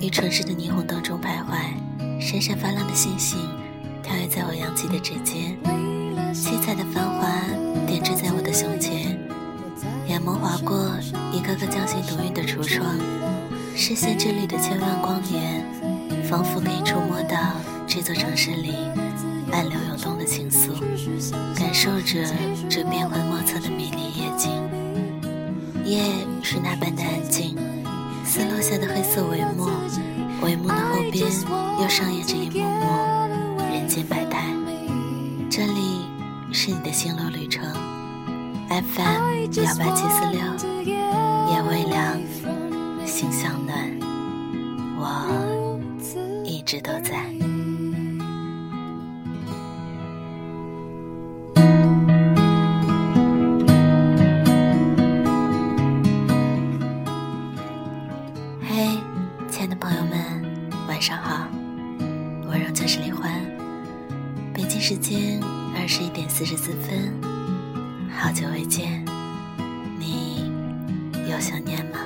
于城市的霓虹灯中徘徊闪闪发亮的星星跳跃在我扬起的指尖，七彩的繁华点缀在我的胸前，眼眸划过一个个匠心独运的橱窗，视线之里的千万光年，仿佛可以触摸到这座城市里暗流涌动的情愫，感受着这变幻莫测的迷离夜景。夜是那般的安静，在落下的黑色帷幕，帷幕的后边又上演着一幕幕人间百态。这里是你的星路旅程，FM 幺八七四六，夜微凉，心向暖，我一直都在。上好，我仍旧是李欢。北京时间二十一点四十四分，好久未见，你有想念吗？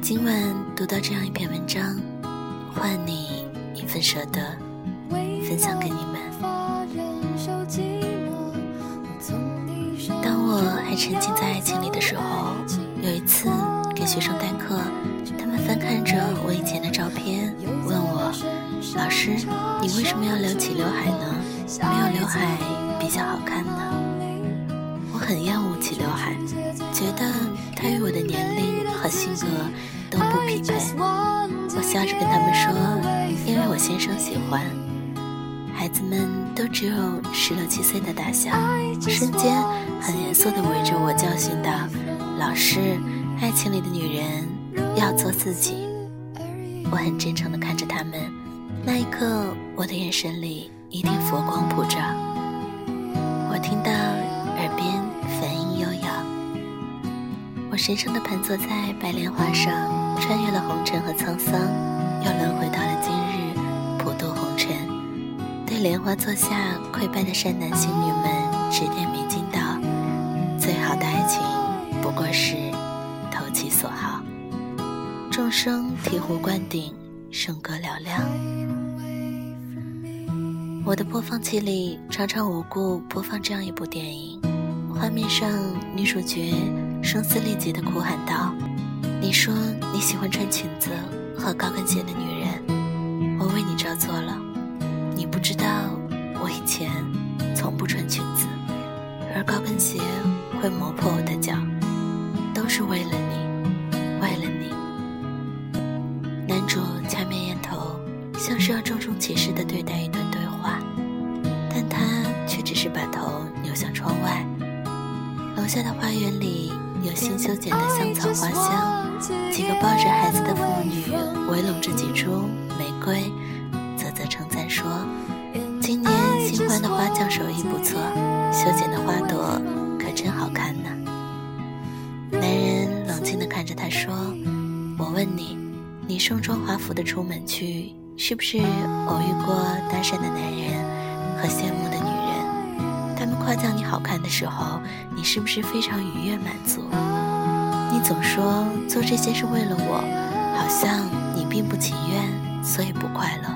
今晚读到这样一篇文章，换你一份舍得，分享给你们。沉浸在爱情里的时候，有一次。给学生代课，他们翻看着我以前的照片，问我：“老师，你为什么要留起刘海呢？没有刘海比较好看呢？”我很厌恶起刘海，觉得它与我的年龄和性格都不匹配。我笑着跟他们说：“因为我先生喜欢。”孩子们都只有十六七岁的大小，瞬间很严肃地围着我教训道：“老师。”爱情里的女人要做自己。我很真诚地看着他们，那一刻，我的眼神里一定佛光普照。我听到耳边梵音悠扬，我神圣地盘坐在白莲花上，穿越了红尘和沧桑，又轮回到了今日，莲花座下跪拜的善男信女们指点迷津道：最好的爱情，不过是投。其所好，众生醍醐灌顶，笙歌嘹亮。我的播放器里常常无故播放这样一部电影，画面上女主角声嘶力竭地哭喊道：“你说你喜欢穿裙子和高跟鞋的女人，我为你照做了。你不知道，我以前从不穿裙子，而高跟鞋会磨破我的脚，都是为了你。”为了你，男主掐灭烟头，像是要郑重其事地对待一段对话，但他却只是把头扭向窗外。楼下的花园里有新修剪的香草花香，几个抱着孩子的妇女围拢着几株玫瑰，新换的花匠手艺不错，修剪的花朵可真好看呢。”男人冷静地看着他说：“我问你，你盛装华服的出门去，是不是偶遇过搭讪的男人和羡慕的女人？他们夸奖你好看的时候，你是不是非常愉悦满足？你总说做这些是为了我，好像你并不情愿，所以不快乐。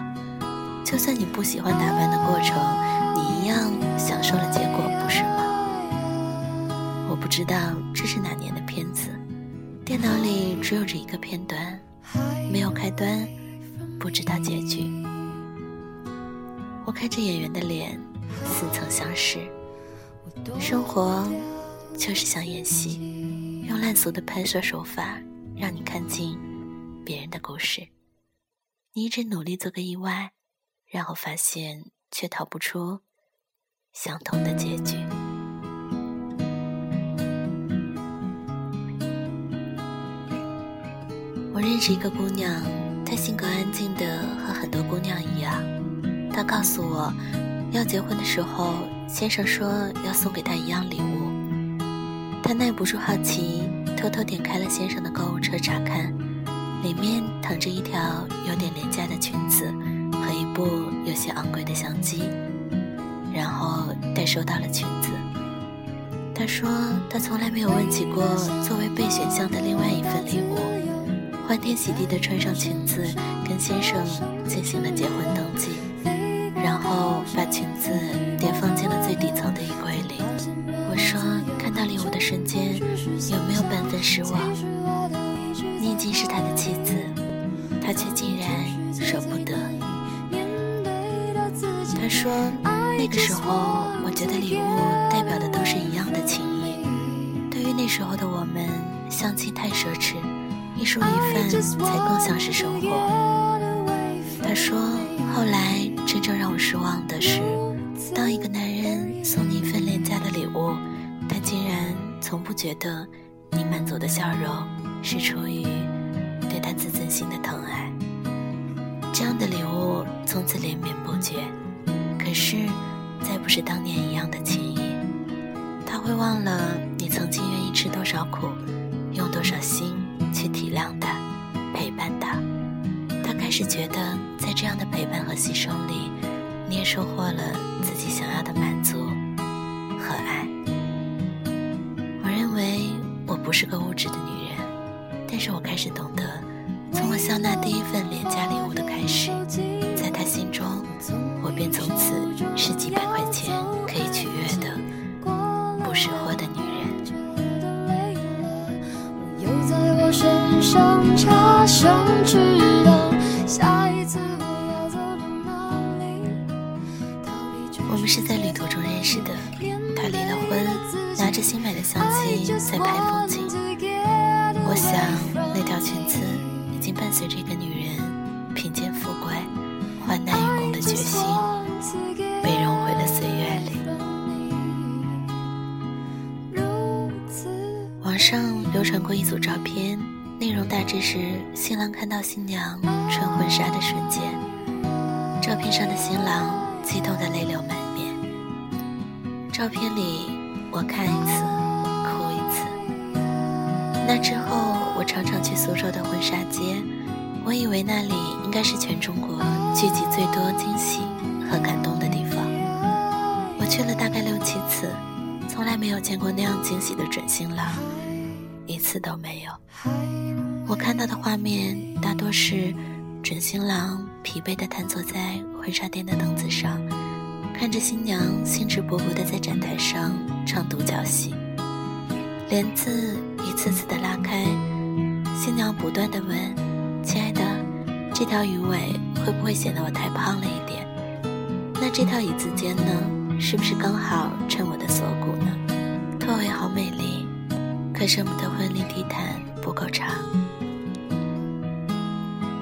就算你不喜欢打扮的过程，样享受了结果，不是吗？我不知道这是哪年的片子。”电脑里只有这一个片段，没有开端，不知道结局。我看着演员的脸，似曾相识。生活就是像演戏，用烂俗的拍摄手法让你看尽别人的故事。你一直努力做个意外，然后发现却逃不出相同的结局。我认识一个姑娘，她性格安静的和很多姑娘一样。她告诉我，要结婚的时候，先生说要送给她一样礼物。她耐不住好奇，偷偷点开了先生的购物车查看，里面躺着一条有点廉价的裙子和一部有些昂贵的相机，然后代收到了裙子。他说他从来没有问起过作为备选项的另外一份礼物，欢天喜地的穿上裙子跟先生进行了结婚登记，然后把裙子叠放进了最底层的衣柜里。我说看到礼物的瞬间有没有半分失望？你已经是他的妻子，他却竟那个时候我觉得礼物代表的都是一样的情谊。对于那时候的我们，相亲太奢侈，一蔬一饭才更像是生活。他说后来真正让我失望的是，当一个男人送你一份廉价的礼物，他竟然从不觉得你满足的笑容是出于对他自尊心的疼爱。这样的礼物从此连绵不绝。可是，再不是当年一样的情谊。他会忘了你曾经愿意吃多少苦，用多少心去体谅他、陪伴他。他开始觉得，在这样的陪伴和牺牲里，你也收获了自己想要的满足和爱。我认为我不是个物质的女人，但是我开始懂得，从我笑纳第一份廉价礼物的开始，在他心中。我便从此是几百块钱可以取悦的不识货的女人。我们是在旅途中认识的，他离了婚，拿着新买的相机在拍风景。随着一个女人贫贱富贵。患难与共的决心，被融回了岁月里。网上流传过一组照片，内容大致是新郎看到新娘穿婚纱的瞬间。照片上的新郎激动的泪流满面。照片里，我看一次，哭一次。那之后，我常常去苏州的婚纱街。我以为那里应该是全中国聚集最多惊喜和感动的地方。我去了大概六七次，从来没有见过那样惊喜的准新郎，一次都没有。我看到的画面大多是准新郎疲惫地瘫坐在婚纱店的凳子上，看着新娘兴致勃勃地在展台上唱独角戏，帘子一次次地拉开，新娘不断地问。亲爱的，这条鱼尾会不会显得我太胖了一点？那这条椅子尖呢，是不是刚好衬我的锁骨呢？拖尾好美丽，可是我们的婚礼地毯不够长，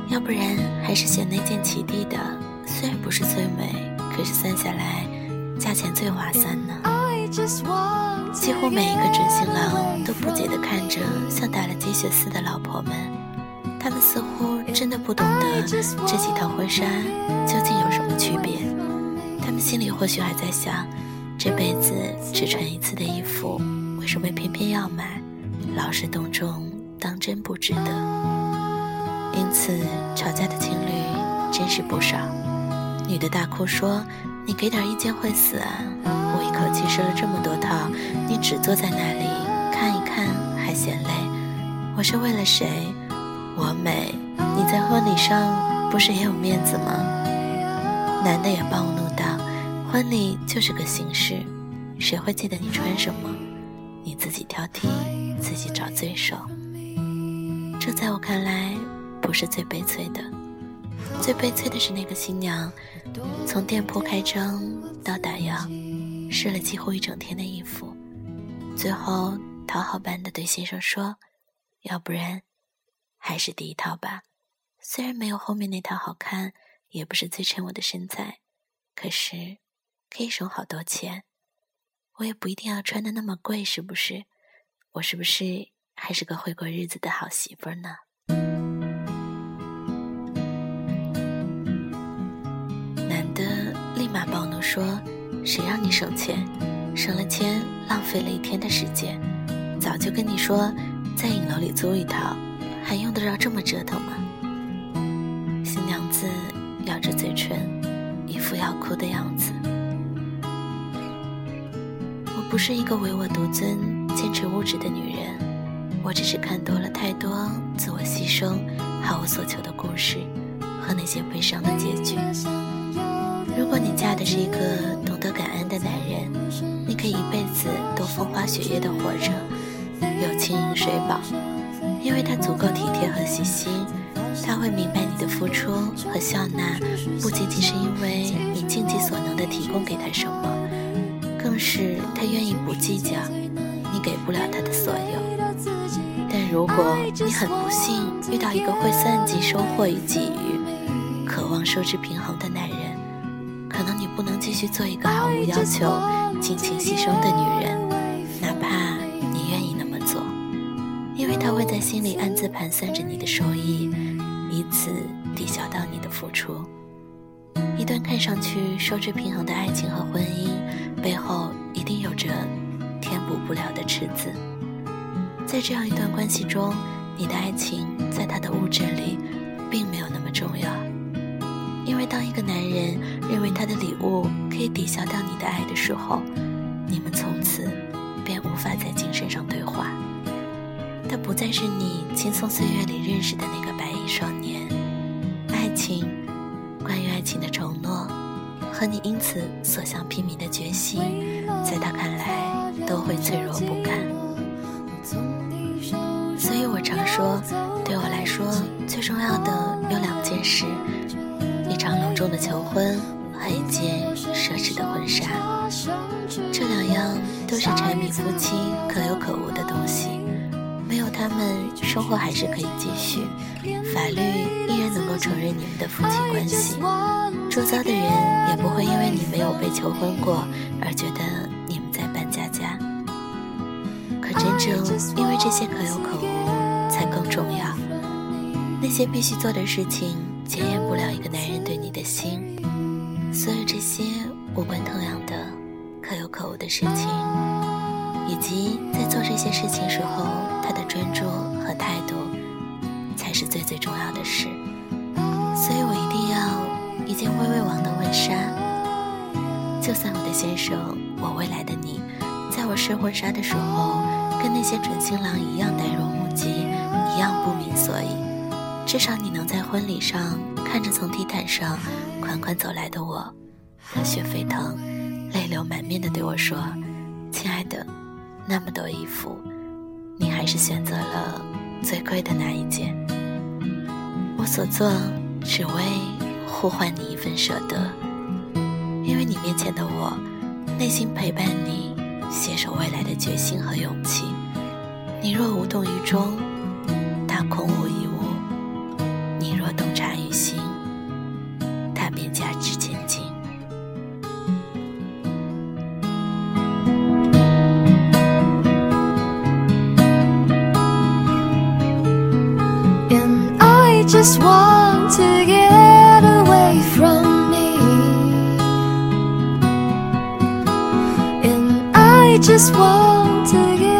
要不然还是选那件齐地的，虽然不是最美，可是算下来价钱最划算呢。几乎每一个准新郎都不解地看着像打了鸡血似的老婆们。他们似乎真的不懂得这几套婚纱究竟有什么区别。他们心里或许还在想，这辈子只穿一次的衣服，为什么偏偏要买？劳师动众，当真不值得。因此，吵架的情侣真是不少。女的大哭说：“你给点意见会死啊！我一口气试了这么多套，你只坐在那里看一看还嫌累。我是为了谁？”我美，你在婚礼上不是也有面子吗？男的也暴怒道：“婚礼就是个形式，谁会记得你穿什么？你自己挑剔，自己找罪受。”这在我看来不是最悲催的，最悲催的是那个新娘，从店铺开张到打烊，试了几乎一整天的衣服，最后讨好般的对先生说：“要不然。”还是第一套吧，虽然没有后面那套好看，也不是最衬我的身材，可是可以省好多钱。我也不一定要穿的那么贵，是不是？我是不是还是个会过日子的好媳妇呢？男的立马暴怒说：“谁让你省钱？省了钱，浪费了一天的时间。早就跟你说，在影楼里租一套。”还用得着这么折腾吗？新娘子咬着嘴唇，一副要哭的样子。我不是一个唯我独尊、坚持物质的女人，我只是看多了太多自我牺牲、毫无所求的故事和那些悲伤的结局。如果你嫁的是一个懂得感恩的男人，你可以一辈子都风花雪月的活着，有情饮水饱，因为他足够体贴和细心，他会明白你的付出和笑纳，不仅仅是因为你尽己所能的提供给他什么，更是他愿意不计较你给不了他的所有。但如果你很不幸遇到一个会算计收获与给予，渴望收支平衡的男人。可能你不能继续做一个毫无要求、尽情牺牲的女人，他会在心里暗自盘算着你的收益，以此抵消掉你的付出。一段看上去收支平衡的爱情和婚姻，背后一定有着填补不了的赤字。在这样一段关系中，你的爱情在他的物质里，并没有那么重要。因为当一个男人认为他的礼物可以抵消掉你的爱的时候，你们从此便无法在精神上对话。他不再是你轻松岁月里认识的那个白衣少年。爱情，关于爱情的承诺，和你因此所向披靡的决心，在他看来都会脆弱不堪。所以我常说，对我来说最重要的有两件事。一场隆重的求婚和一件奢侈的婚纱，这两样都是柴米夫妻可有可无的东西。他们，生活还是可以继续，法律依然能够承认你们的夫妻关系，周遭的人也不会因为你没有被求婚过而觉得你们在扮家家。可真正因为这些可有可无，才更重要。那些必须做的事情。检验不了一个男人对你的心，所有这些无关痛痒的可有可无的事情，以及在做这些事情时候他的专注和态度，才是最最重要的事。所以我一定要一件微微王的婚纱，就算我的先生，我未来的你，在我试婚纱的时候，跟那些准新郎一样呆若木鸡，一样不明所以。至少你能在婚礼上看着从地毯上款款走来的我，热血沸腾、泪流满面的对我说：“亲爱的，那么多衣服，你还是选择了最贵的那一件。我所做只为呼唤你一份舍得，因为你面前的我，内心陪伴你、携手未来的决心和勇气。你若无动于衷，大空无 just want to get